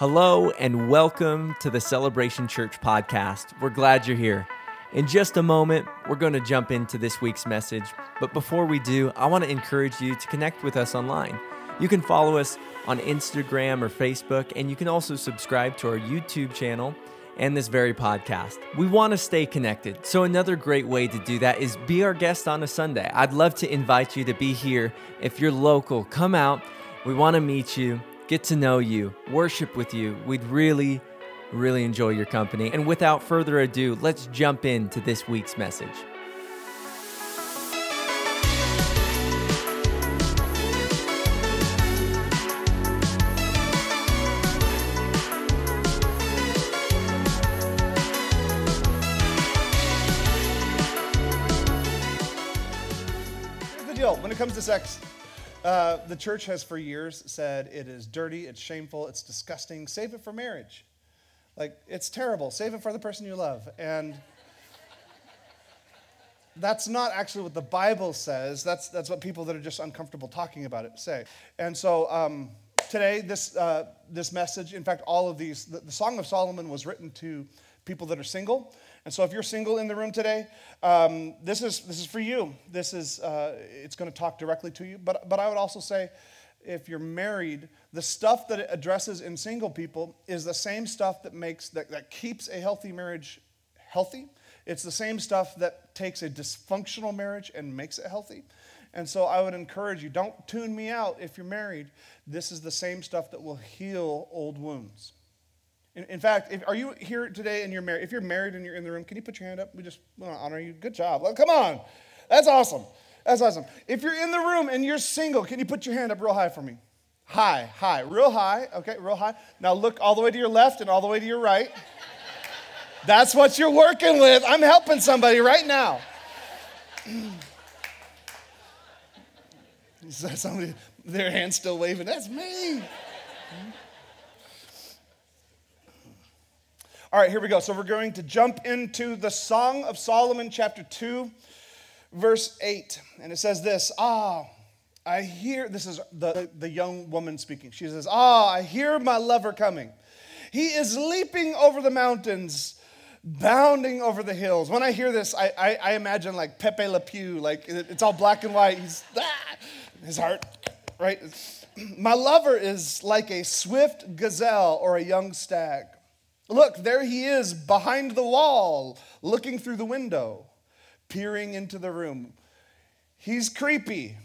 Hello, and welcome to the Celebration Church podcast. We're glad you're here. In just a moment, we're going to jump into this week's message. But before we do, I want to encourage you to connect with us online. You can follow us on Instagram or Facebook, and you can also subscribe to our YouTube channel and this very podcast. We want to stay connected. So, another great way to do that is be our guest on a Sunday. I'd love to invite you to be here. If you're local, come out. We want to meet you, get to know you, worship with you. We'd really, really enjoy your company. And without further ado, let's jump into this week's message. Here's the deal when it comes to sex, uh, the church has for years said it is dirty, it's shameful, it's disgusting. Save it for marriage. Like, it's terrible. Save it for the person you love. And that's not actually what the Bible says. That's, that's what people that are just uncomfortable talking about it say. And so um, today, this, uh, this message, in fact, all of these, the, the Song of Solomon was written to people that are single. And so if you're single in the room today, um, this, is, this is for you. This is, uh, it's going to talk directly to you. But, but I would also say, if you're married, the stuff that it addresses in single people is the same stuff that makes, that, that keeps a healthy marriage healthy. It's the same stuff that takes a dysfunctional marriage and makes it healthy. And so I would encourage you, don't tune me out if you're married. This is the same stuff that will heal old wounds. In, in fact, if, are you here today and you're married? If you're married and you're in the room, can you put your hand up? We just want to honor you. Good job. Well, come on. That's awesome. That's awesome. If you're in the room and you're single, can you put your hand up real high for me? High, high, real high. Okay, real high. Now look all the way to your left and all the way to your right. That's what you're working with. I'm helping somebody right now. Somebody, their hand's still waving. That's me. All right, here we go. So we're going to jump into the Song of Solomon, chapter 2, verse 8. And it says this Ah, I hear, this is the, the young woman speaking. She says, Ah, I hear my lover coming. He is leaping over the mountains, bounding over the hills. When I hear this, I, I, I imagine like Pepe Le Pew, like it's all black and white. He's, ah, his heart, right? My lover is like a swift gazelle or a young stag. Look, there he is behind the wall, looking through the window, peering into the room. He's creepy.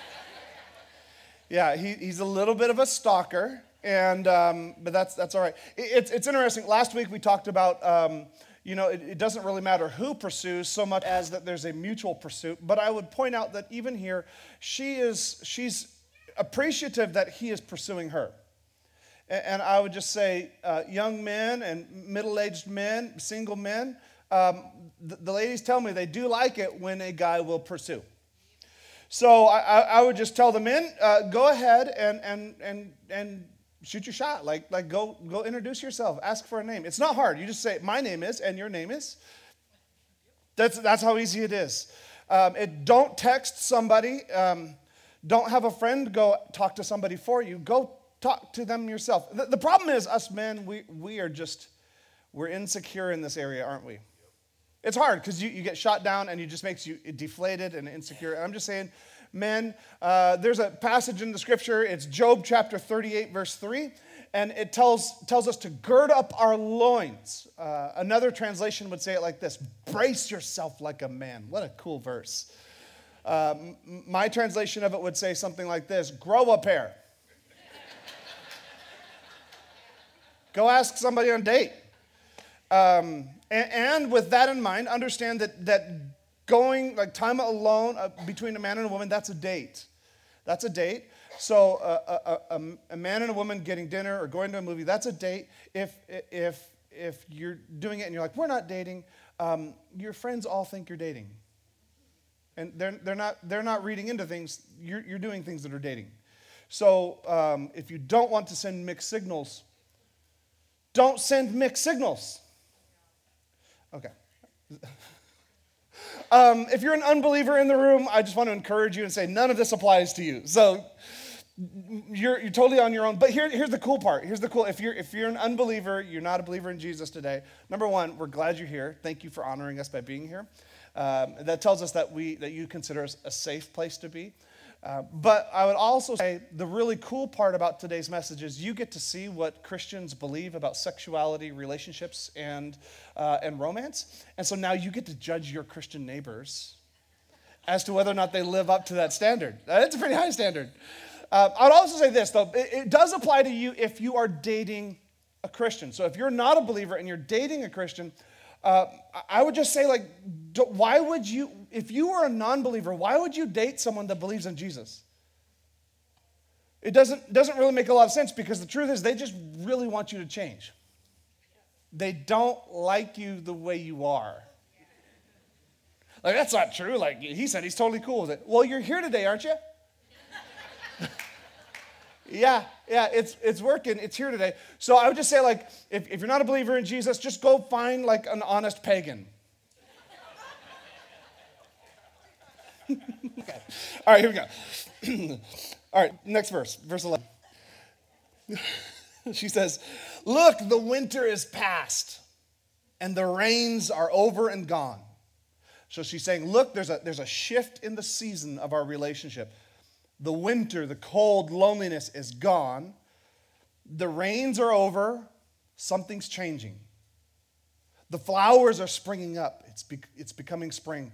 yeah, he, he's a little bit of a stalker, and um, but that's that's all right. It, it's it's interesting. Last week we talked about. Um, you know, it, it doesn't really matter who pursues so much as that there's a mutual pursuit. But I would point out that even here, she is she's appreciative that he is pursuing her. And I would just say, uh, young men and middle aged men, single men, um, the, the, ladies tell me they do like it when a guy will pursue. So I, I would just tell the men, uh, go ahead and, and, and, and shoot your shot. Like, like go, go introduce yourself, ask for a name. It's not hard. You just say, my name is, and your name is. That's, that's how easy it is. Um, it, don't text somebody. Um, don't have a friend go talk to somebody for you. Go talk to them yourself. The, the problem is, us men, we, we are just, we're insecure in this area, aren't we? It's hard because you, you get shot down and it just makes you deflated and insecure. And I'm just saying, men, uh, there's a passage in the scripture, it's Job chapter 38, verse 3, and it tells, tells us to gird up our loins. Uh, another translation would say it like this brace yourself like a man. What a cool verse. Uh, my translation of it would say something like this grow a pair. Go ask somebody on a date. Um, and, and, with that in mind, understand that, that going, like time alone uh, between a man and a woman, that's a date. That's a date. So uh, a, a, a, man and a woman getting dinner or going to a movie, that's a date. If, if, if you're doing it and you're like, we're not dating, um, your friends all think you're dating. And they're, they're, not, they're not reading into things, you're, you're doing things that are dating. So um, if you don't want to send mixed signals, don't send mixed signals. Okay. Um, if you're an unbeliever in the room, I just want to encourage you and say none of this applies to you. So you're, you're totally on your own. But here, here's the cool part. Here's the cool. If you're if you're an unbeliever, you're not a believer in Jesus today. Number one, we're glad you're here. Thank you for honoring us by being here. Um, that tells us that we that you consider us a safe place to be. Uh, but I would also say the really cool part about today's message is you get to see what Christians believe about sexuality, relationships, and, uh, and romance. And so now you get to judge your Christian neighbors as to whether or not they live up to that standard. That's a pretty high standard. Uh, I'd also say this, though, it, it does apply to you if you are dating a Christian. So if you're not a believer and you're dating a Christian, uh, I would just say, like, why would you, if you were a non believer, why would you date someone that believes in Jesus? It doesn't, doesn't really make a lot of sense because the truth is they just really want you to change. They don't like you the way you are. Like, that's not true. Like, he said he's totally cool with it. Well, you're here today, aren't you? Yeah, yeah, it's it's working. It's here today. So I would just say, like, if, if you're not a believer in Jesus, just go find like an honest pagan. Okay. All right, here we go. All right, next verse, verse 11. she says, Look, the winter is past, and the rains are over and gone. So she's saying, Look, there's a, there's a shift in the season of our relationship. The winter, the cold loneliness is gone. The rains are over. Something's changing. The flowers are springing up. It's, be- it's becoming spring.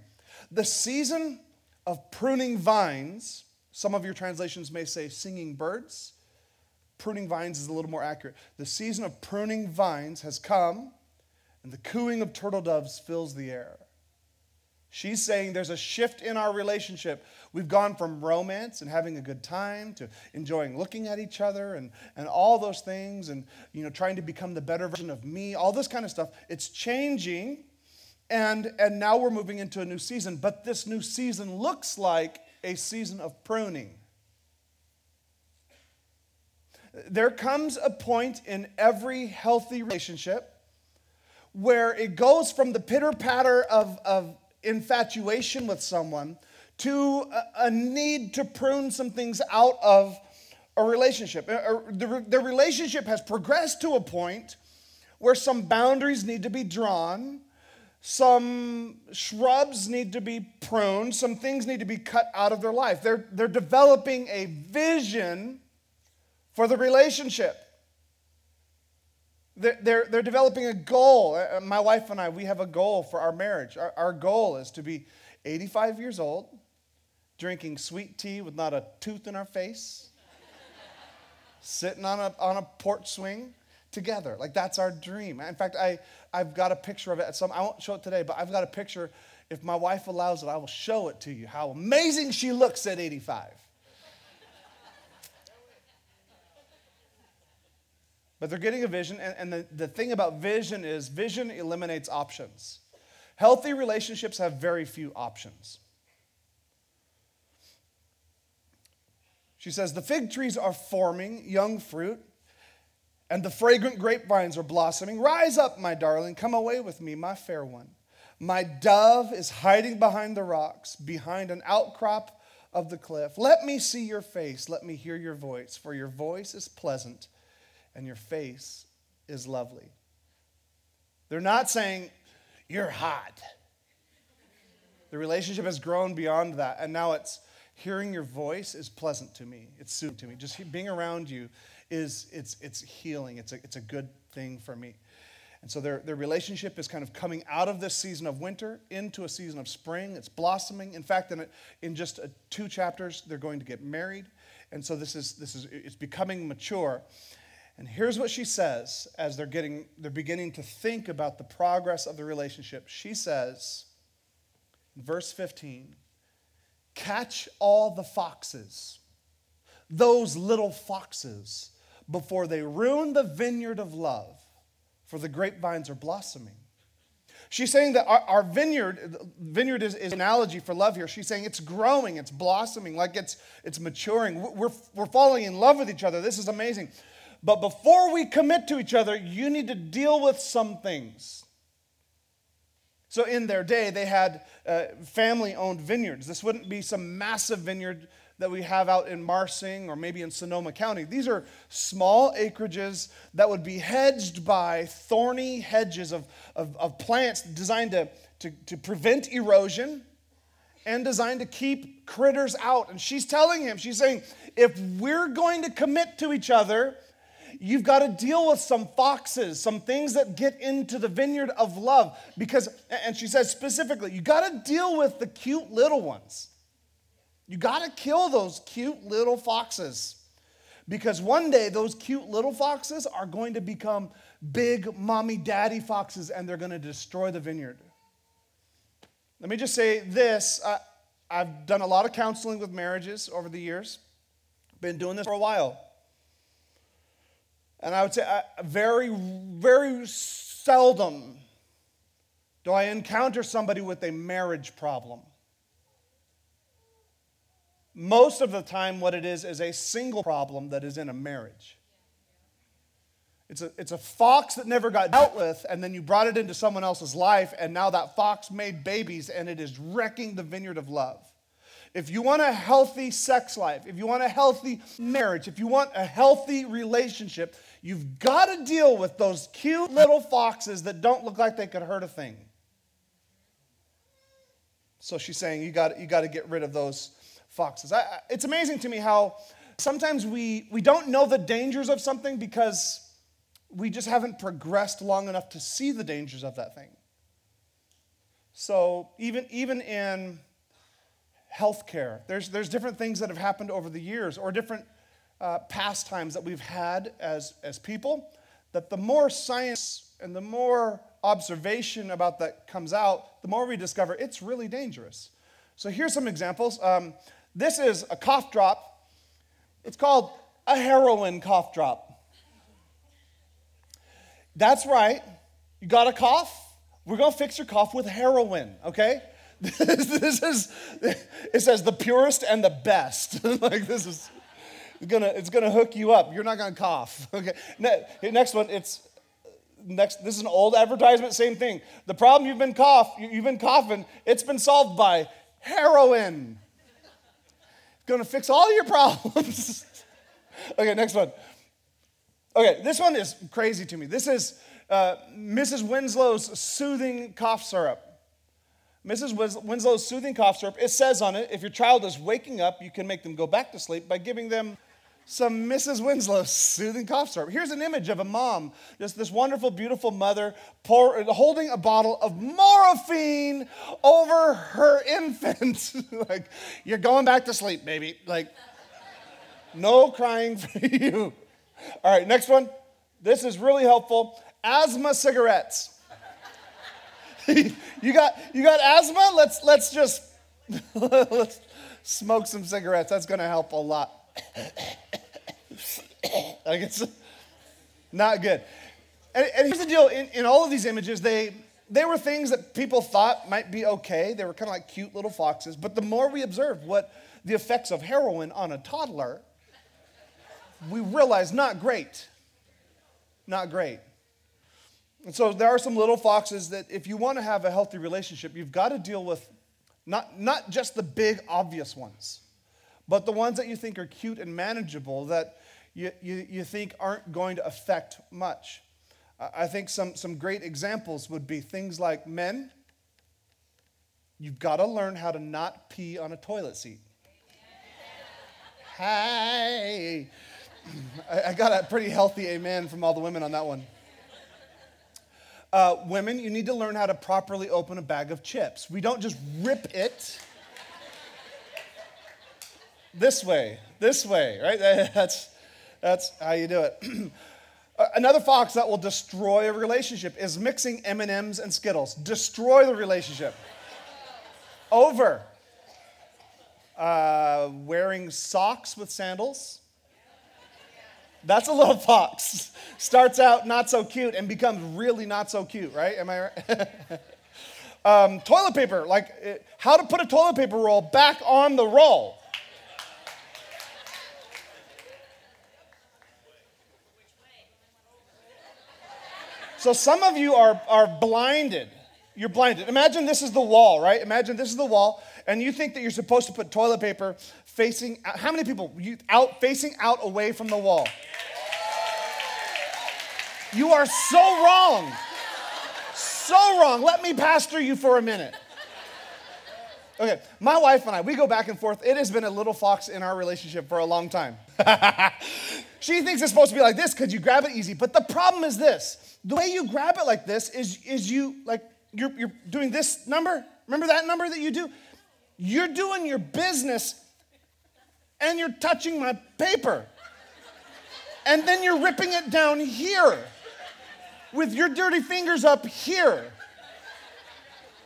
The season of pruning vines, some of your translations may say singing birds. Pruning vines is a little more accurate. The season of pruning vines has come, and the cooing of turtle doves fills the air. She's saying there's a shift in our relationship. We've gone from romance and having a good time to enjoying looking at each other and, and all those things and you know trying to become the better version of me, all this kind of stuff. It's changing and, and now we're moving into a new season. But this new season looks like a season of pruning. There comes a point in every healthy relationship where it goes from the pitter patter of, of infatuation with someone to a, a need to prune some things out of a relationship. Uh, uh, the, the relationship has progressed to a point where some boundaries need to be drawn, some shrubs need to be pruned, some things need to be cut out of their life. They're, they're developing a vision for the relationship. They're, they're, they're developing a goal. Uh, uh, my wife and I, we have a goal for our marriage. Our, our goal is to be 85 years old, drinking sweet tea with not a tooth in our face, sitting on a, on a porch swing together. Like that's our dream. In fact, I, I've got a picture of it. at Some, I won't show it today, but I've got a picture. If my wife allows it, I will show it to you how amazing she looks at 85. But they're getting a vision, and, and the, the thing about vision is vision eliminates options. Healthy relationships have very few options. She says, The fig trees are forming young fruit, and the fragrant grapevines are blossoming. Rise up, my darling, come away with me, my fair one. My dove is hiding behind the rocks, behind an outcrop of the cliff. Let me see your face, let me hear your voice, for your voice is pleasant and your face is lovely. They're not saying, You're hot. The relationship has grown beyond that, and now it's hearing your voice is pleasant to me. It's soothing to me. Just being around you is it's it's healing. It's a it's a good thing for me. And so their, their relationship is kind of coming out of this season of winter into a season of spring. It's blossoming. In fact, in, a, in just a, two chapters, they're going to get married. And so this is, this is, it's becoming mature. And here's what she says as they're getting they're beginning to think about the progress of the relationship. She says, verse 15, catch all the foxes, those little foxes, before they ruin the vineyard of love, for the grapevines are blossoming. She's saying that our, our vineyard, vineyard is, is, an analogy for love here. She's saying it's growing, it's blossoming, like it's, it's maturing. We're, we're falling in love with each other. This is amazing. But before we commit to each other, you need to deal with some things. So, in their day, they had uh, family owned vineyards. This wouldn't be some massive vineyard that we have out in Marsing or maybe in Sonoma County. These are small acreages that would be hedged by thorny hedges of, of, of plants designed to, to, to prevent erosion and designed to keep critters out. And she's telling him, she's saying, if we're going to commit to each other, you've got to deal with some foxes, some things that get into the vineyard of love. Because, and she says specifically, you got to deal with the cute little ones. You got to kill those cute little foxes. Because one day those cute little foxes are going to become big mommy daddy foxes and they're going to destroy the vineyard. Let me just say this uh, I've done a lot of counseling with marriages over the years, been doing this for a while. And I would say, uh, very, very seldom do I encounter somebody with a marriage problem. Most of the time, what it is is a single problem that is in a marriage. It's a, it's a fox that never got dealt with, and then you brought it into someone else's life, and now that fox made babies, and it is wrecking the vineyard of love. If you want a healthy sex life, if you want a healthy marriage, if you want a healthy relationship, you've got to deal with those cute little foxes that don't look like they could hurt a thing. So she's saying you got, you got to get rid of those foxes. I, it's amazing to me how sometimes we, we don't know the dangers of something because we just haven't progressed long enough to see the dangers of that thing. So even, even in healthcare, there's, there's different things that have happened over the years or different uh, pastimes that we've had as, as people that the more science and the more observation about that comes out, the more we discover it's really dangerous. So here's some examples. Um, this is a cough drop. It's called a heroin cough drop. That's right. You got a cough? We're going to fix your cough with heroin, okay? This, this is, it says the purest and the best. like this is, gonna, it's gonna hook you up. You're not gonna cough, okay? Next one, it's, next, this is an old advertisement, same thing. The problem you've been cough, you've been coughing, it's been solved by heroin going to fix all your problems. okay, next one. Okay, this one is crazy to me. This is uh, Mrs. Winslow's soothing cough syrup. Mrs. Winslow's soothing cough syrup, it says on it if your child is waking up, you can make them go back to sleep by giving them some Mrs. Winslow soothing cough syrup. Here's an image of a mom, just this wonderful, beautiful mother, pour, holding a bottle of morphine over her infant. like, you're going back to sleep, baby. Like, no crying for you. All right, next one. This is really helpful. Asthma cigarettes. you got you got asthma? Let's let's just let's smoke some cigarettes. That's going to help a lot. like it's not good. And, and here's the deal in, in all of these images, they, they were things that people thought might be okay. They were kind of like cute little foxes. But the more we observed what the effects of heroin on a toddler, we realized not great. Not great. And so there are some little foxes that if you want to have a healthy relationship, you've got to deal with not, not just the big, obvious ones, but the ones that you think are cute and manageable that you, you, you think aren't going to affect much. I think some, some great examples would be things like men, you've got to learn how to not pee on a toilet seat. Hey, I, got a pretty healthy amen from all the women on that one. Uh, women, you need to learn how to properly open a bag of chips. We don't just rip it this way, this way, right? That's, that's how you do it. Another fox that will destroy a relationship is mixing M&Ms and Skittles. Destroy the relationship. Over. Uh, wearing socks with sandals. That's a little fox. Starts out not so cute and becomes really not so cute, right? Am I right? um, toilet paper, like uh, how to put a toilet paper roll back on the roll. So some of you are, are blinded. You're blinded. Imagine this is the wall, right? Imagine this is the wall, and you think that you're supposed to put toilet paper facing out. How many people you out facing out away from the wall? You are so wrong. So wrong. Let me pastor you for a minute. Okay, my wife and I, we go back and forth. It has been a little fox in our relationship for a long time. she thinks it's supposed to be like this because you grab it easy. But the problem is this the way you grab it like this is, is you, like, you're, you're doing this number. Remember that number that you do? You're doing your business and you're touching my paper. And then you're ripping it down here with your dirty fingers up here.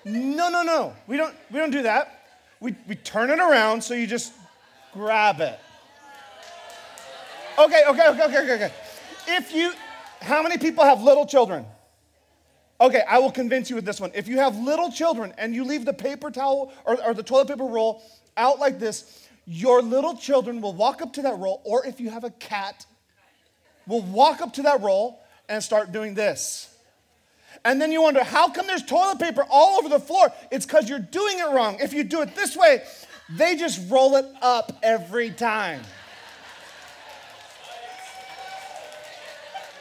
No, no, no. We don't, we don't do that. We, we turn it around so you just grab it. Okay, okay, okay, okay, okay, okay. If you, how many people have little children? Okay, I will convince you with this one. If you have little children and you leave the paper towel or, or the toilet paper roll out like this, your little children will walk up to that roll, or if you have a cat, will walk up to that roll and start doing this. And then you wonder, how come there's toilet paper all over the floor? It's because you're doing it wrong. If you do it this way, they just roll it up every time.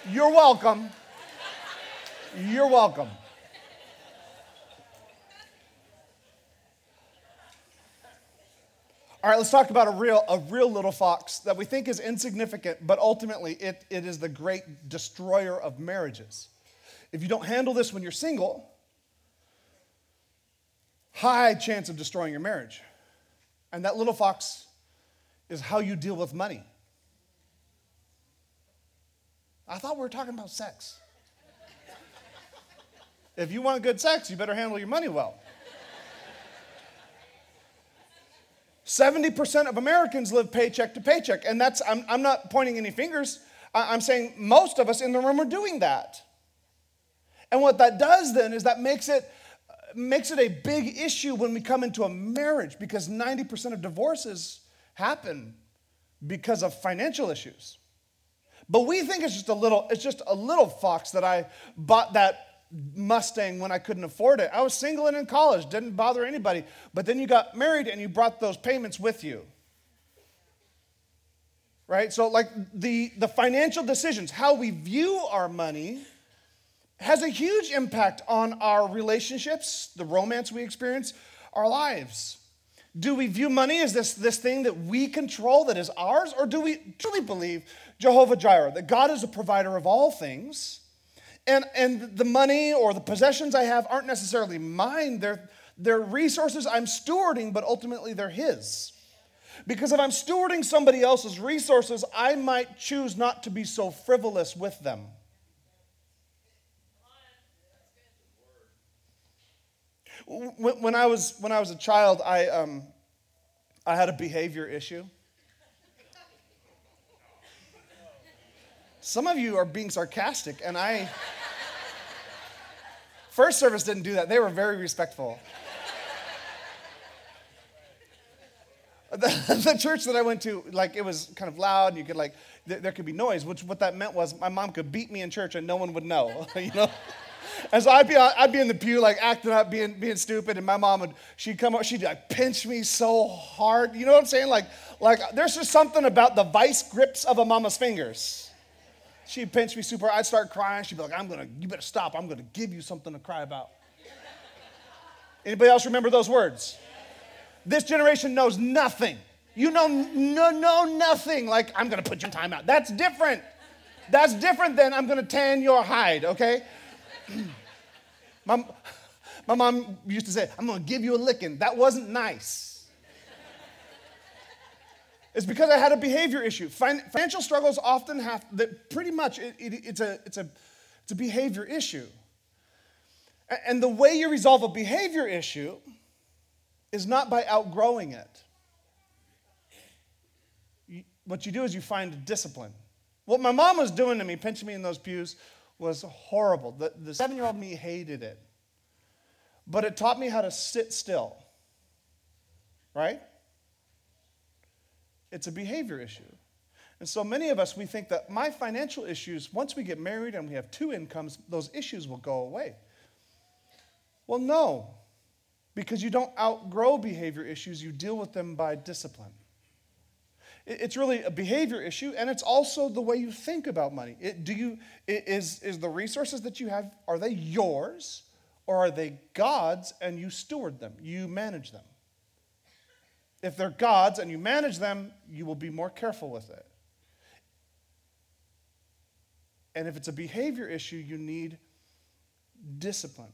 You're welcome. You're welcome. All right, let's talk about a real, a real little fox that we think is insignificant, but ultimately it, it is the great destroyer of marriages. If you don't handle this when you're single, high chance of destroying your marriage. And that little fox is how you deal with money. I thought we were talking about sex. if you want good sex, you better handle your money well. 70% of Americans live paycheck to paycheck. And that's, I'm, I'm not pointing any fingers. I'm saying most of us in the room are doing that. And what that does then is that makes it makes it a big issue when we come into a marriage because 90% of divorces happen because of financial issues. But we think it's just a little it's just a little fox that I bought that Mustang when I couldn't afford it. I was single and in college, didn't bother anybody. But then you got married and you brought those payments with you. Right? So like the the financial decisions, how we view our money has a huge impact on our relationships, the romance we experience, our lives. Do we view money as this, this thing that we control, that is ours, or do we truly believe Jehovah Jireh, that God is a provider of all things? And, and the money or the possessions I have aren't necessarily mine, they're, they're resources I'm stewarding, but ultimately they're His. Because if I'm stewarding somebody else's resources, I might choose not to be so frivolous with them. When I was, when I was a child, I, um, I had a behavior issue. Some of you are being sarcastic, and I. First service didn't do that. They were very respectful. the, the, church that I went to, like, it was kind of loud, and you could, like, th- there could be noise, which what that meant was my mom could beat me in church and no one would know, you know? And so I'd be, I'd be in the pew, like acting up, being, being stupid, and my mom would, she'd come up, she'd like pinch me so hard. You know what I'm saying? Like, like there's just something about the vice grips of a mama's fingers. She'd pinch me super, I'd start crying. She'd be like, I'm gonna, you better stop. I'm gonna give you something to cry about. Anybody else remember those words? This generation knows nothing. You know, no, no, nothing. Like, I'm gonna put your time out. That's different. That's different than I'm gonna tan your hide, okay? my, my mom used to say, I'm gonna give you a licking. That wasn't nice. It's because I had a behavior issue. Fin- financial struggles often have that pretty much it, it, it's, a, it's, a, it's a behavior issue. And the way you resolve a behavior issue is not by outgrowing it. what you do is you find discipline. What my mom was doing to me, pinching me in those pews, was horrible. The, the seven year old me hated it. But it taught me how to sit still, right? It's a behavior issue. And so many of us, we think that my financial issues, once we get married and we have two incomes, those issues will go away. Well, no, because you don't outgrow behavior issues, you deal with them by discipline. It's really a behavior issue, and it's also the way you think about money. It, do you, is, is the resources that you have, are they yours, or are they God's and you steward them? You manage them. If they're God's and you manage them, you will be more careful with it. And if it's a behavior issue, you need discipline.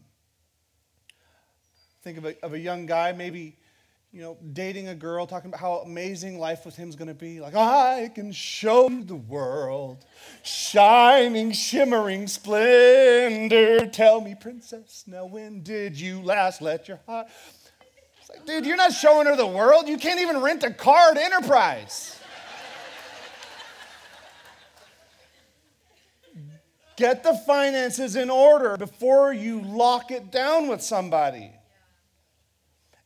Think of a, of a young guy, maybe, you know, dating a girl, talking about how amazing life with him is going to be. Like, I can show the world, shining, shimmering splendor. Tell me, princess, now when did you last let your heart? Dude, you're not showing her the world. You can't even rent a car at Enterprise. Get the finances in order before you lock it down with somebody.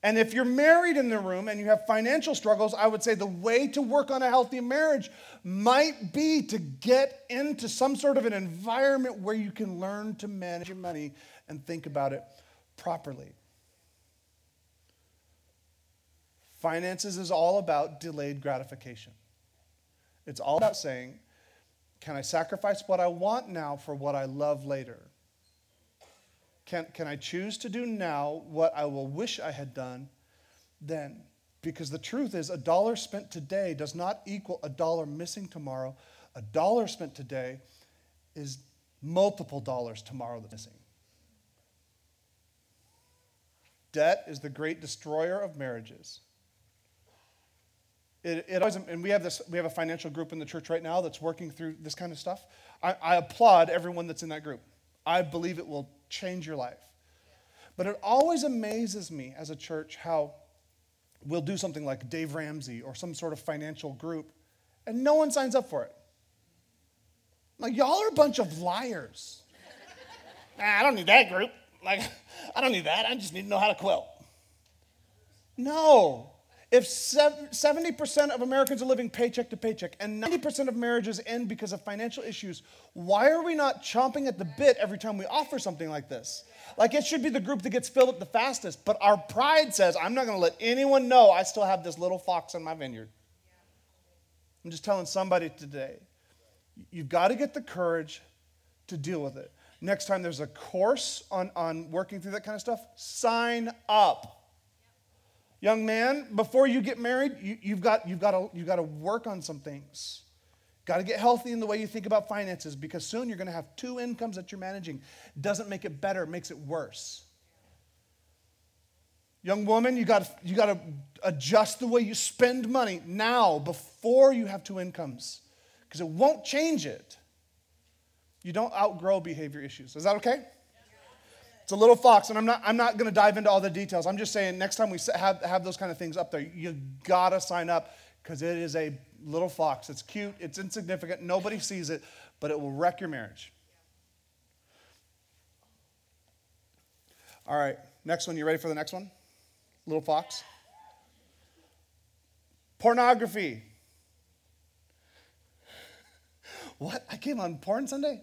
And if you're married in the room and you have financial struggles, I would say the way to work on a healthy marriage might be to get into some sort of an environment where you can learn to manage your money and think about it properly. Finances is all about delayed gratification. It's all about saying, can I sacrifice what I want now for what I love later? Can, can I choose to do now what I will wish I had done then? Because the truth is, a dollar spent today does not equal a dollar missing tomorrow. A dollar spent today is multiple dollars tomorrow that's missing. Debt is the great destroyer of marriages. It, it always, and we have this, we have a financial group in the church right now that's working through this kind of stuff. I, I applaud everyone that's in that group. I believe it will change your life. But it always amazes me as a church how we'll do something like Dave Ramsey or some sort of financial group, and no one signs up for it. Like, y'all are a bunch of liars. nah, I don't need that group. Like, I don't need that. I just need to know how to quilt. No. If 70% of Americans are living paycheck to paycheck and 90% of marriages end because of financial issues, why are we not chomping at the bit every time we offer something like this? Like it should be the group that gets filled up the fastest, but our pride says, I'm not going to let anyone know I still have this little fox in my vineyard. I'm just telling somebody today, you've got to get the courage to deal with it. Next time there's a course on, on working through that kind of stuff, sign up. Young man, before you get married, you, have got, you've, got to, you've got to work on some things. Got to get healthy in the way you think about finances because soon you're going to have two incomes that you're managing. Doesn't make it better, it makes it worse. Young woman, you got you got to adjust the way you spend money now before you have two incomes because it won't change it. You don't outgrow behavior issues. Is that okay? It's a little fox, and I'm not, I'm not going to dive into all the details. I'm just saying next time we have, have those kind of things up there, you got to sign up because it is a little fox. It's cute, it's insignificant, nobody sees it, but it will wreck your marriage. All right, next one. You ready for the next one? Little fox. Pornography. What? I came on Porn Sunday?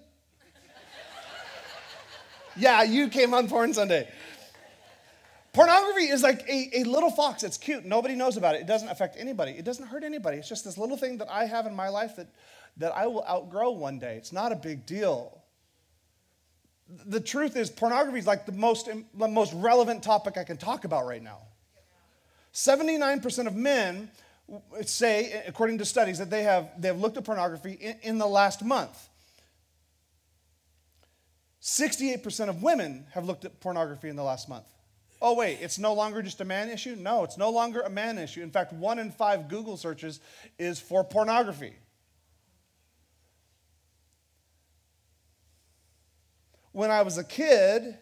Yeah, you came on Porn Sunday. Pornography is like a, a little fox. It's cute. Nobody knows about it. It doesn't affect anybody. It doesn't hurt anybody. It's just this little thing that I have in my life that, that I will outgrow one day. It's not a big deal. The truth is, pornography is like the most, the most relevant topic I can talk about right now. 79% of men say, according to studies, that they have, they have looked at pornography in, in the last month. 68% of women have looked at pornography in the last month. Oh, wait, it's no longer just a man issue? No, it's no longer a man issue. In fact, one in five Google searches is for pornography. When I was a kid,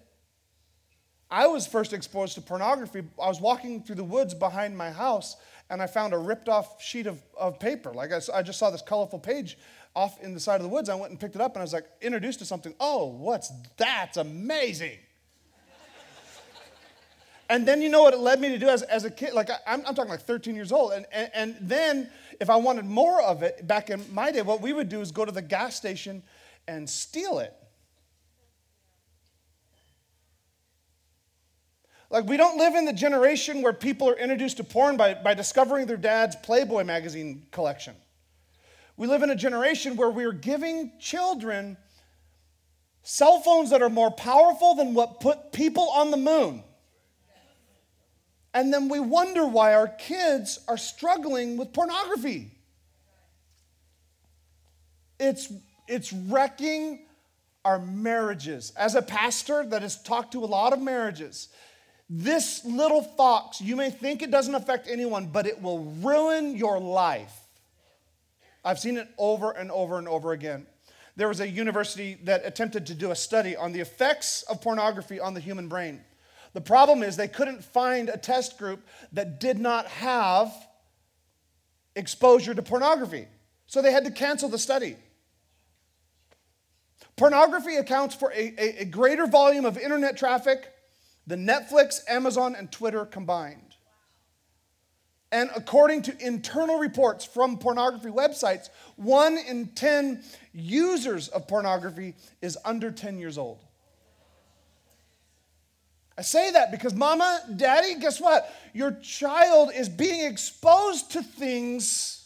I was first exposed to pornography. I was walking through the woods behind my house and I found a ripped off sheet of, of paper. Like I, I just saw this colorful page off in the side of the woods. I went and picked it up and I was like, introduced to something. Oh, what's that's amazing. and then you know what it led me to do as, as a kid? Like, I, am talking like 13 years old. And, and, and then if I wanted more of it back in my day, what we would do is go to the gas station and steal it. Like, we don't live in the generation where people are introduced to porn by, by discovering their dad's Playboy magazine collection. We live in a generation where we are giving children cell phones that are more powerful than what put people on the moon. And then we wonder why our kids are struggling with pornography. It's, it's wrecking our marriages. As a pastor that has talked to a lot of marriages, this little fox, you may think it doesn't affect anyone, but it will ruin your life. I've seen it over and over and over again. There was a university that attempted to do a study on the effects of pornography on the human brain. The problem is they couldn't find a test group that did not have exposure to pornography. So they had to cancel the study. Pornography accounts for a, a, a greater volume of internet traffic than Netflix, Amazon, and Twitter combined. And according to internal reports from pornography websites, one in 10 users of pornography is under 10 years old. I say that because, mama, daddy, guess what? Your child is being exposed to things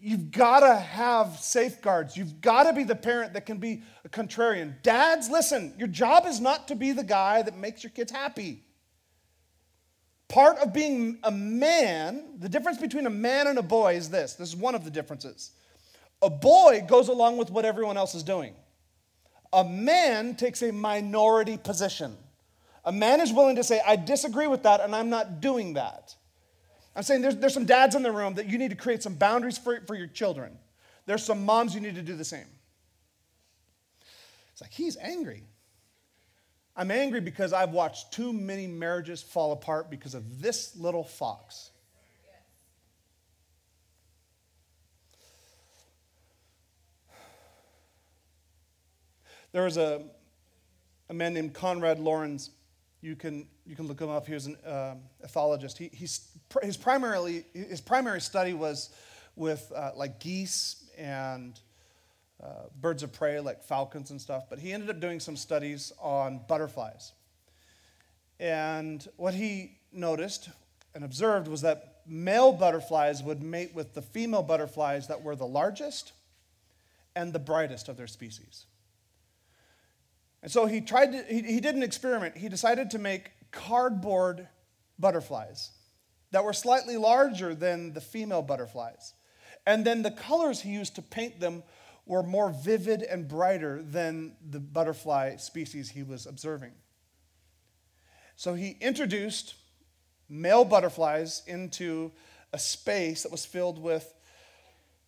You've got to have safeguards. You've got to be the parent that can be a contrarian. Dads, listen, your job is not to be the guy that makes your kids happy. Part of being a man, the difference between a man and a boy is this this is one of the differences. A boy goes along with what everyone else is doing, a man takes a minority position. A man is willing to say, I disagree with that and I'm not doing that. I'm saying there's, there's some dads in the room that you need to create some boundaries for, for your children. There's some moms you need to do the same. It's like, he's angry. I'm angry because I've watched too many marriages fall apart because of this little fox. There was a, a man named Konrad Lorenz. you can, you can look him up. He was an uh, ethologist. He, he's, his, primarily, his primary study was with uh, like geese and uh, birds of prey, like falcons and stuff. But he ended up doing some studies on butterflies. And what he noticed and observed was that male butterflies would mate with the female butterflies that were the largest and the brightest of their species. And so he tried to, he, he did an experiment. He decided to make cardboard butterflies that were slightly larger than the female butterflies. And then the colors he used to paint them were more vivid and brighter than the butterfly species he was observing. So he introduced male butterflies into a space that was filled with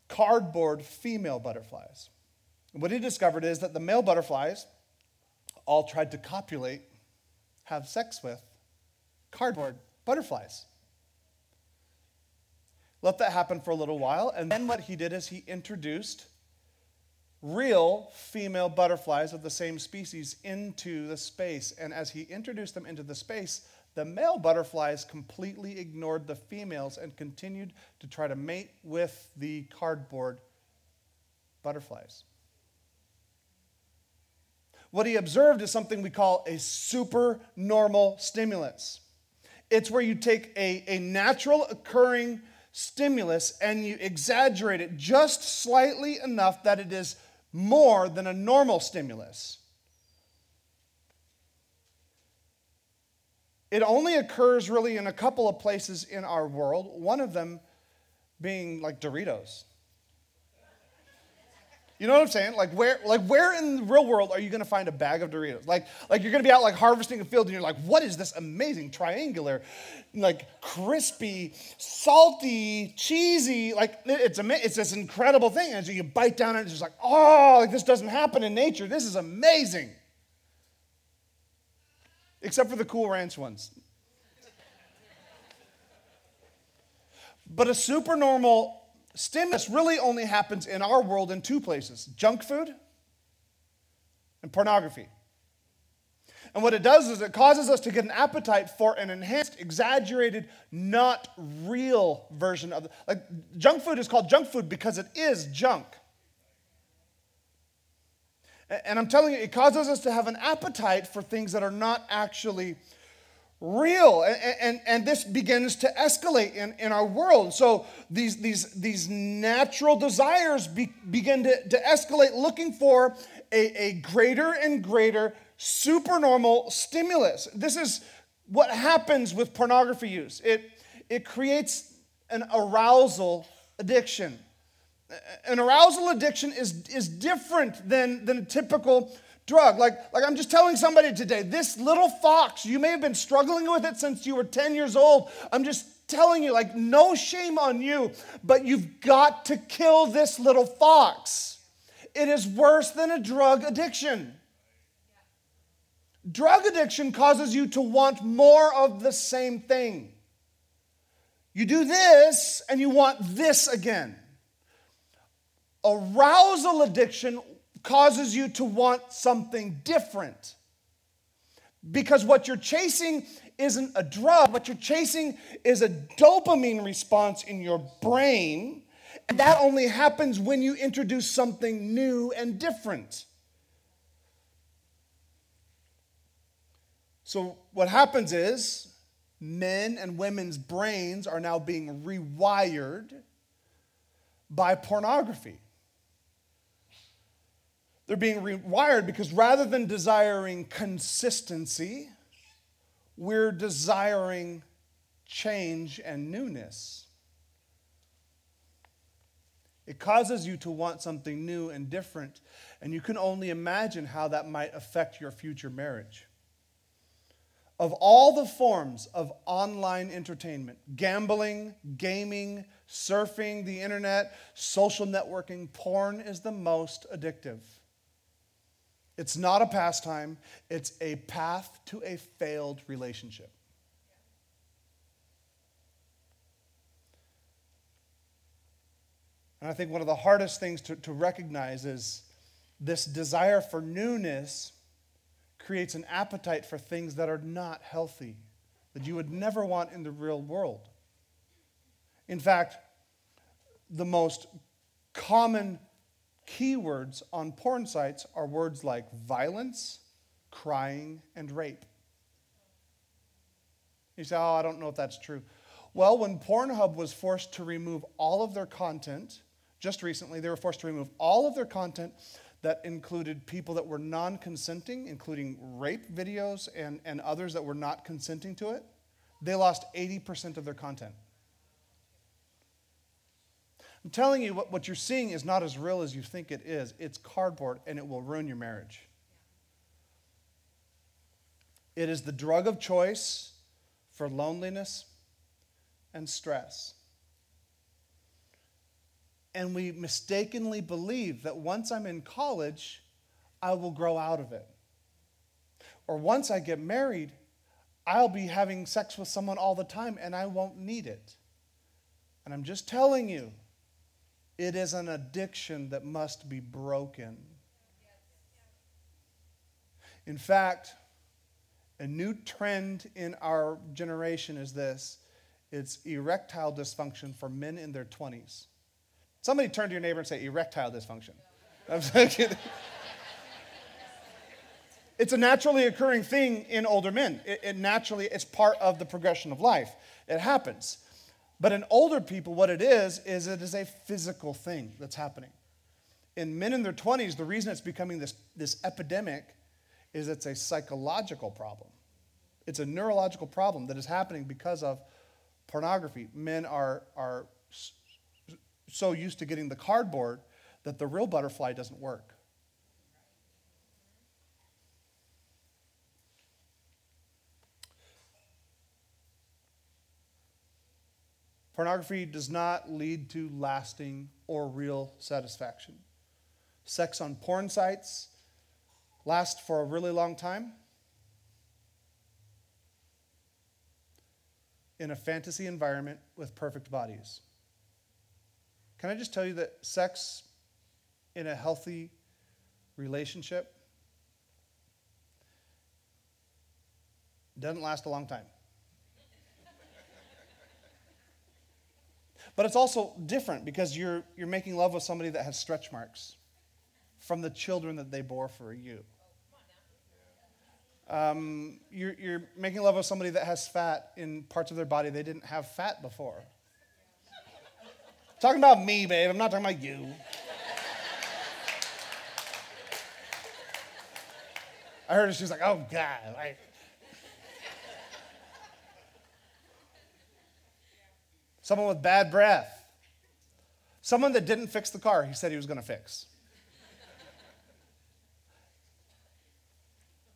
cardboard female butterflies. What he discovered is that the male butterflies all tried to copulate, have sex with cardboard butterflies. Let that happen for a little while, and then what he did is he introduced real female butterflies of the same species into the space. And as he introduced them into the space, the male butterflies completely ignored the females and continued to try to mate with the cardboard butterflies. What he observed is something we call a supernormal stimulus. It's where you take a, a natural occurring stimulus and you exaggerate it just slightly enough that it is more than a normal stimulus. It only occurs really in a couple of places in our world, one of them being like Doritos. You know what I'm saying? Like where, like where in the real world are you going to find a bag of Doritos? Like, like you're going to be out like harvesting a field and you're like, what is this amazing triangular, like crispy, salty, cheesy? Like it's a, it's this incredible thing. And so you bite down and it's just like, oh, like this doesn't happen in nature. This is amazing. Except for the Cool Ranch ones. But a supernormal stimulus really only happens in our world in two places junk food and pornography. And what it does is it causes us to get an appetite for an enhanced, exaggerated, not real version of the, like junk food is called junk food because it is junk. And I'm telling you, it causes us to have an appetite for things that are not actually real. And, and, and this begins to escalate in, in our world. So these, these, these natural desires be, begin to, to escalate, looking for a, a greater and greater supernormal stimulus. This is what happens with pornography use. It, it creates an arousal addiction. An arousal addiction is, is different than, than a typical drug. Like, like I'm just telling somebody today, this little fox, you may have been struggling with it since you were 10 years old. I'm just telling you, like, no shame on you, but you've got to kill this little fox. It is worse than a drug addiction. Drug addiction causes you to want more of the same thing. You do this and you want this again. Arousal addiction causes you to want something different. Because what you're chasing isn't a drug, what you're chasing is a dopamine response in your brain. And that only happens when you introduce something new and different. So, what happens is men and women's brains are now being rewired by pornography. They're being rewired because rather than desiring consistency, we're desiring change and newness. It causes you to want something new and different, and you can only imagine how that might affect your future marriage. Of all the forms of online entertainment, gambling, gaming, surfing, the internet, social networking, porn is the most addictive. It's not a pastime, it's a path to a failed relationship. And I think one of the hardest things to, to recognize is this desire for newness creates an appetite for things that are not healthy, that you would never want in the real world. In fact, the most common keywords on porn sites are words like violence, crying, and rape. You say, oh, I don't know if that's true. Well, when Pornhub was forced to remove all of their content, just recently, they were forced to remove all of their content that included people that were non consenting, including rape videos and, and others that were not consenting to it. They lost 80% of their content. I'm telling you, what, what you're seeing is not as real as you think it is. It's cardboard and it will ruin your marriage. It is the drug of choice for loneliness and stress. And we mistakenly believe that once I'm in college, I will grow out of it. Or once I get married, I'll be having sex with someone all the time and I won't need it. And I'm just telling you, it is an addiction that must be broken. In fact, a new trend in our generation is this it's erectile dysfunction for men in their 20s. Somebody turn to your neighbor and say, erectile dysfunction. it's a naturally occurring thing in older men. It, it naturally, it's part of the progression of life. It happens. But in older people, what it is, is it is a physical thing that's happening. In men in their 20s, the reason it's becoming this, this epidemic is it's a psychological problem. It's a neurological problem that is happening because of pornography. Men are, are so used to getting the cardboard that the real butterfly doesn't work. Pornography does not lead to lasting or real satisfaction. Sex on porn sites lasts for a really long time. In a fantasy environment with perfect bodies. Can I just tell you that sex in a healthy relationship doesn't last a long time? But it's also different because you're, you're making love with somebody that has stretch marks. from the children that they bore for you. Um, you're, you're making love with somebody that has fat in parts of their body they didn't have fat before. talking about me, babe. I'm not talking about you. I heard her, she was like, oh, God. I... Someone with bad breath. Someone that didn't fix the car he said he was going to fix.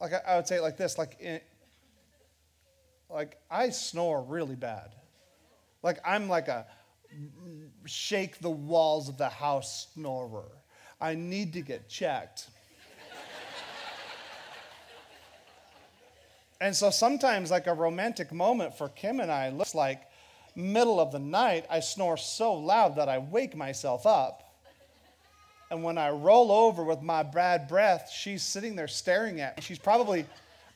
like I, would say it like this, like in, like I snore really bad. Like I'm like a shake the walls of the house snorer. I need to get checked. and so sometimes like a romantic moment for Kim and I looks like middle of the night I snore so loud that I wake myself up. And when I roll over with my bad breath, she's sitting there staring at me. She's probably,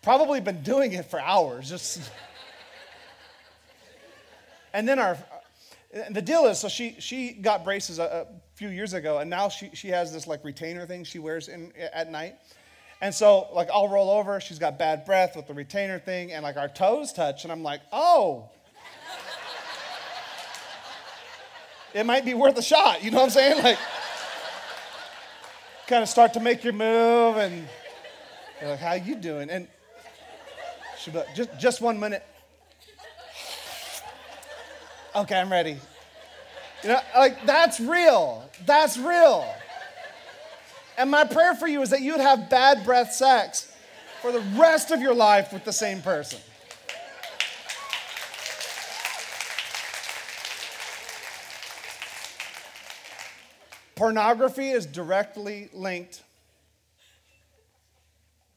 probably been doing it for hours. Just. and then our, the deal is, so she she got braces a, a, few years ago, and now she she has this like retainer thing she wears in at night. And so like I'll roll over, she's got bad breath with the retainer thing, and like our toes touch, and I'm like, oh. It might be worth a shot, you know what I'm saying? Like kind of start to make your move and like, how you doing? And she'll be like, just, just one minute. Okay, I'm ready. You know, like that's real. That's real. And my prayer for you is that you would have bad breath sex for the rest of your life with the same person. Pornography is directly linked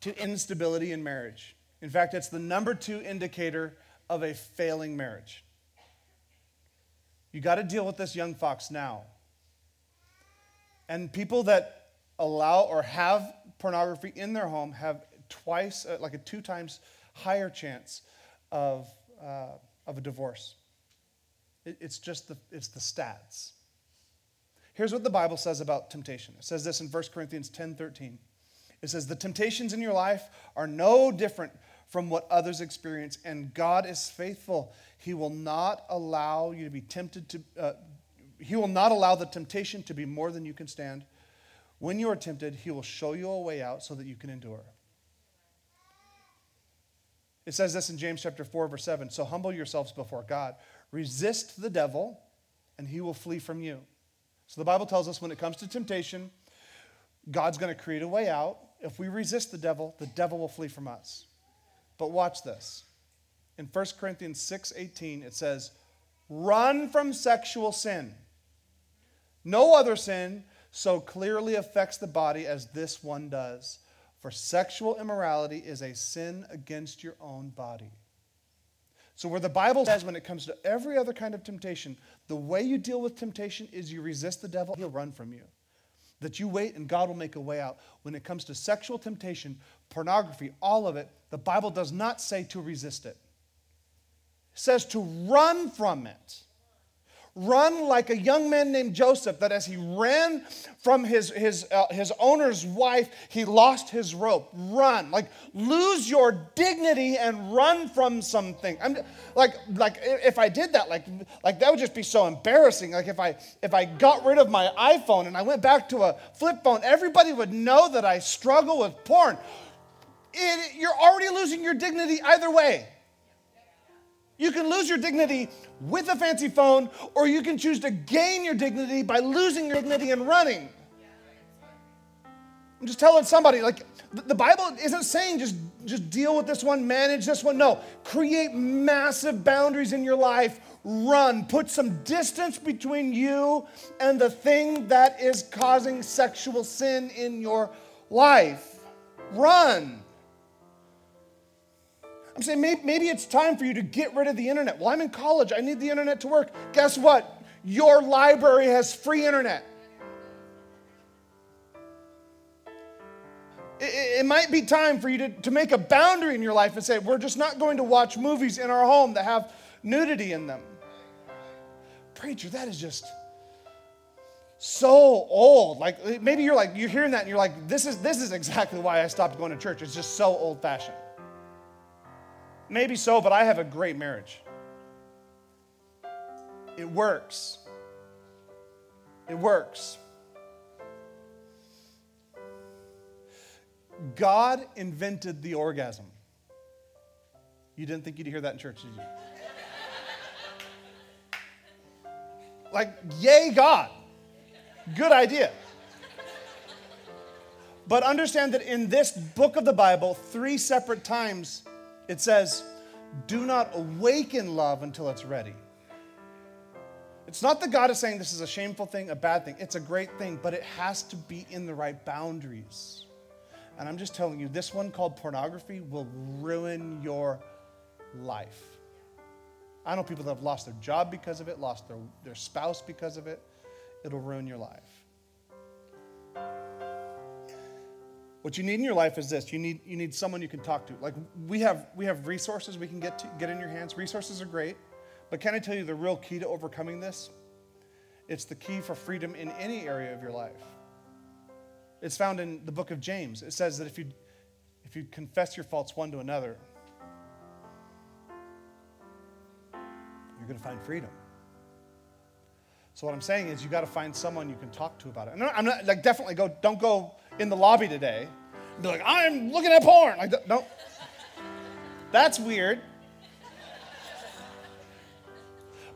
to instability in marriage. In fact, it's the number two indicator of a failing marriage. You got to deal with this young fox now. And people that allow or have pornography in their home have twice, uh, like a two times higher chance of, uh, of a divorce. It, it's just the, it's the stats. Here's what the Bible says about temptation. It says this in 1 Corinthians 10 13. It says, The temptations in your life are no different from what others experience, and God is faithful. He will not allow you to be tempted to, uh, He will not allow the temptation to be more than you can stand. When you are tempted, He will show you a way out so that you can endure. It says this in James chapter 4, verse 7. So humble yourselves before God. Resist the devil, and he will flee from you. So the Bible tells us when it comes to temptation, God's going to create a way out. If we resist the devil, the devil will flee from us. But watch this. In 1 Corinthians 6:18 it says, "Run from sexual sin. No other sin so clearly affects the body as this one does, for sexual immorality is a sin against your own body." So, where the Bible says when it comes to every other kind of temptation, the way you deal with temptation is you resist the devil, he'll run from you. That you wait and God will make a way out. When it comes to sexual temptation, pornography, all of it, the Bible does not say to resist it. It says to run from it. Run like a young man named Joseph, that as he ran from his, his, uh, his owner's wife, he lost his rope. Run. Like, lose your dignity and run from something. I'm, like, like, if I did that, like, like, that would just be so embarrassing. Like, if I, if I got rid of my iPhone and I went back to a flip phone, everybody would know that I struggle with porn. It, you're already losing your dignity either way. You can lose your dignity with a fancy phone, or you can choose to gain your dignity by losing your dignity and running. I'm just telling somebody, like, the Bible isn't saying just, just deal with this one, manage this one. No, create massive boundaries in your life. Run. Put some distance between you and the thing that is causing sexual sin in your life. Run. I'm saying maybe, maybe it's time for you to get rid of the internet. Well, I'm in college, I need the internet to work. Guess what? Your library has free internet. It, might be time for you to, to make a boundary in your life and say, we're just not going to watch movies in our home that have nudity in them. Preacher, that is just so old. Like maybe you're like you're hearing that and you're like, this is this is exactly why I stopped going to church. It's just so old fashioned. Maybe so, but I have a great marriage. It works. It works. God invented the orgasm. You didn't think you'd hear that in church, did you? like, yay, God. Good idea. But understand that in this book of the Bible, three separate times, it says, do not awaken love until it's ready. It's not that God is saying this is a shameful thing, a bad thing. It's a great thing, but it has to be in the right boundaries. And I'm just telling you, this one called pornography will ruin your life. I know people that have lost their job because of it, lost their, their spouse because of it. It'll ruin your life. What you need in your life is this. You need, you need someone you can talk to. Like we have, we have resources we can get, to, get in your hands. Resources are great. But can I tell you the real key to overcoming this? It's the key for freedom in any area of your life. It's found in the book of James. It says that if you, if you confess your faults one to another, you're going to find freedom. So what I'm saying is you got to find someone you can talk to about it. And I'm not like definitely go don't go in the lobby today be like I'm looking at porn. Like no. That's weird.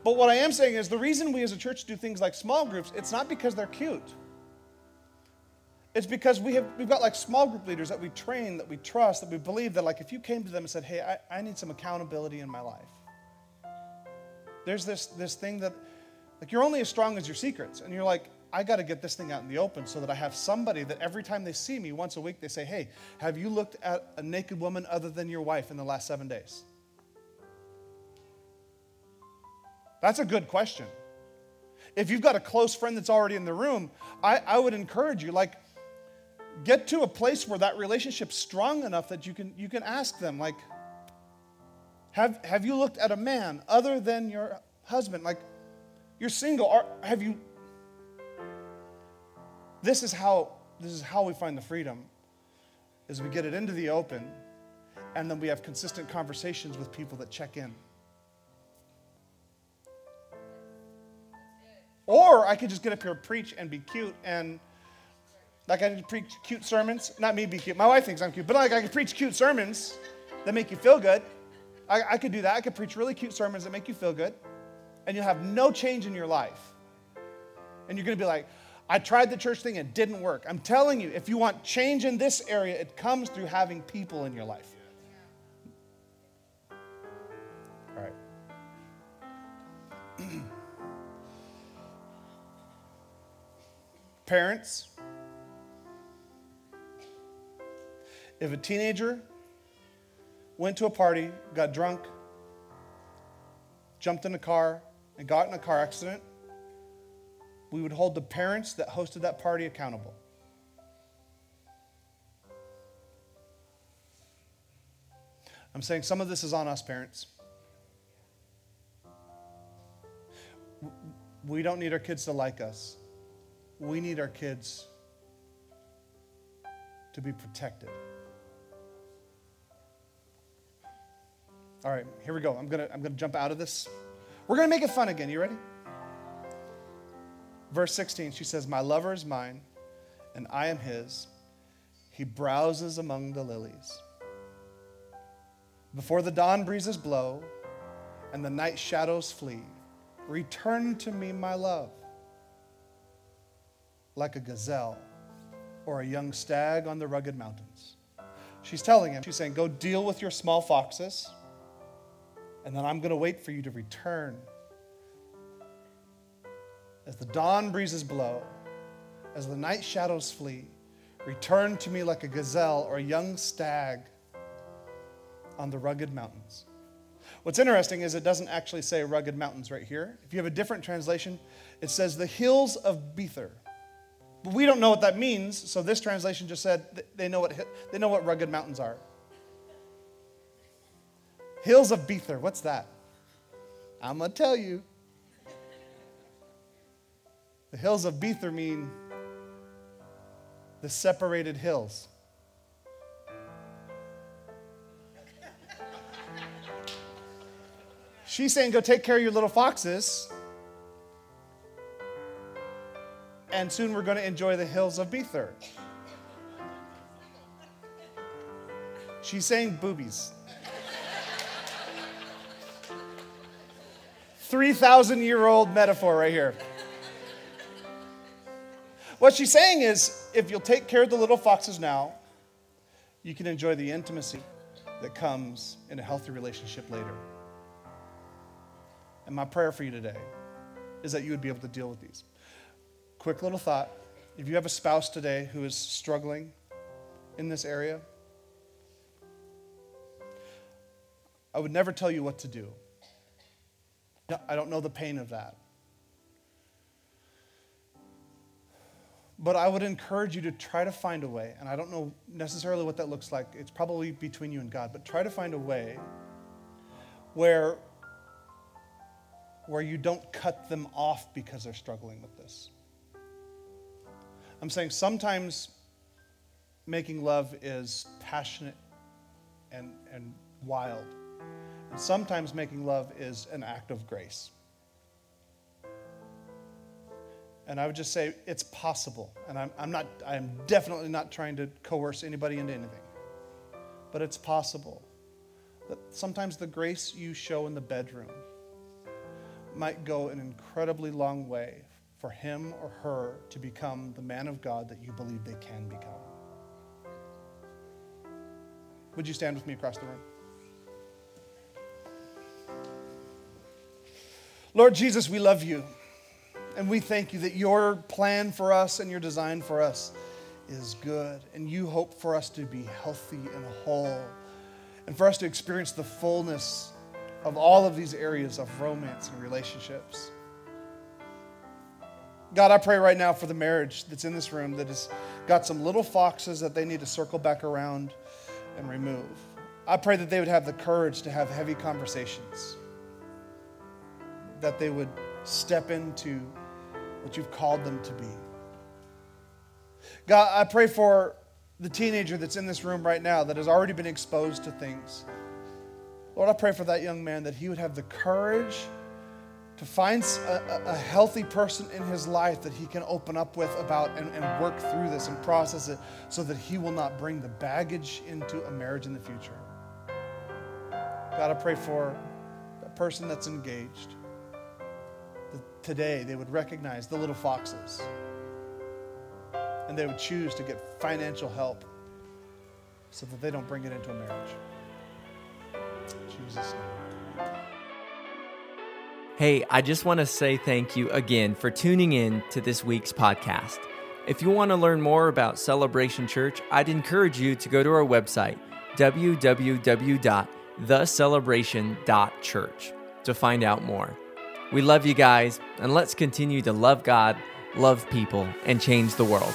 But what I am saying is the reason we as a church do things like small groups, it's not because they're cute. It's because we have we've got like small group leaders that we train, that we trust, that we believe that like if you came to them and said, Hey, I, I need some accountability in my life. There's this this thing that like you're only as strong as your secrets. And you're like, I got to get this thing out in the open so that I have somebody that every time they see me once a week, they say, Hey, have you looked at a naked woman other than your wife in the last seven days? That's a good question. If you've got a close friend that's already in the room, I, I would encourage you, like, get to a place where that relationship's strong enough that you can you can ask them, like, have, have you looked at a man other than your husband? Like, you're single. Are, have you? This is how this is how we find the freedom. Is we get it into the open, and then we have consistent conversations with people that check in. Or I could just get up here and preach and be cute and like I could preach cute sermons. Not me be cute. My wife thinks I'm cute, but like I could preach cute sermons that make you feel good. I, I could do that. I could preach really cute sermons that make you feel good and you'll have no change in your life. And you're going to be like, I tried the church thing, it didn't work. I'm telling you, if you want change in this area, it comes through having people in your life. All right. Parents, if a teenager went to a party, got drunk, jumped in a car, and got in a car accident, we would hold the parents that hosted that party accountable. I'm saying some of this is on us, parents. We don't need our kids to like us. We need our kids to be protected. All right, here we go. I'm going to I'm going to jump out of this. We're going to make it fun again. You ready? Verse 16, she says, My lover is mine, and I am his. He browses among the lilies. Before the dawn breezes blow and the night shadows flee, return to me, my love, like a gazelle or a young stag on the rugged mountains. She's telling him, she's saying, Go deal with your small foxes and then I'm going to wait for you to return. As the dawn breezes blow, as the night shadows flee, return to me like a gazelle or a young stag on the rugged mountains. What's interesting is it doesn't actually say rugged mountains right here. If you have a different translation, it says the hills of Bether. But we don't know what that means, so this translation just said they know what, they know what rugged mountains are. Hills of Bether, what's that? I'm going to tell you. The hills of Bether mean the separated hills. She's saying, go take care of your little foxes. And soon we're going to enjoy the hills of Bether. She's saying boobies. 3,000 year old metaphor right here. What she's saying is if you'll take care of the little foxes now, you can enjoy the intimacy that comes in a healthy relationship later. And my prayer for you today is that you would be able to deal with these. Quick little thought if you have a spouse today who is struggling in this area, I would never tell you what to do. I don't know the pain of that. But I would encourage you to try to find a way, and I don't know necessarily what that looks like. It's probably between you and God, but try to find a way where, where you don't cut them off because they're struggling with this. I'm saying sometimes making love is passionate and, and wild. And sometimes making love is an act of grace. And I would just say it's possible. And I'm, I'm, not, I'm definitely not trying to coerce anybody into anything. But it's possible that sometimes the grace you show in the bedroom might go an incredibly long way for him or her to become the man of God that you believe they can become. Would you stand with me across the room? Lord Jesus, we love you. And we thank you that your plan for us and your design for us is good. And you hope for us to be healthy and whole and for us to experience the fullness of all of these areas of romance and relationships. God, I pray right now for the marriage that's in this room that has got some little foxes that they need to circle back around and remove. I pray that they would have the courage to have heavy conversations, that they would step into what you've called them to be. God, I pray for the teenager that's in this room right now that has already been exposed to things. Lord, I pray for that young man that he would have the courage to find a, a, healthy person in his life that he can open up with about and, and work through this and process it so that he will not bring the baggage into a marriage in the future. God, I pray for a person that's engaged today, they would recognize the little foxes and they would choose to get financial help so that they don't bring it into a marriage. Jesus' name. Hey, I just want to say thank you again for tuning in to this week's podcast. If you want to learn more about Celebration Church, I'd encourage you to go to our website, www.thecelebration.church, to find out more. We love you guys, and let's continue to love God, love people, and change the world.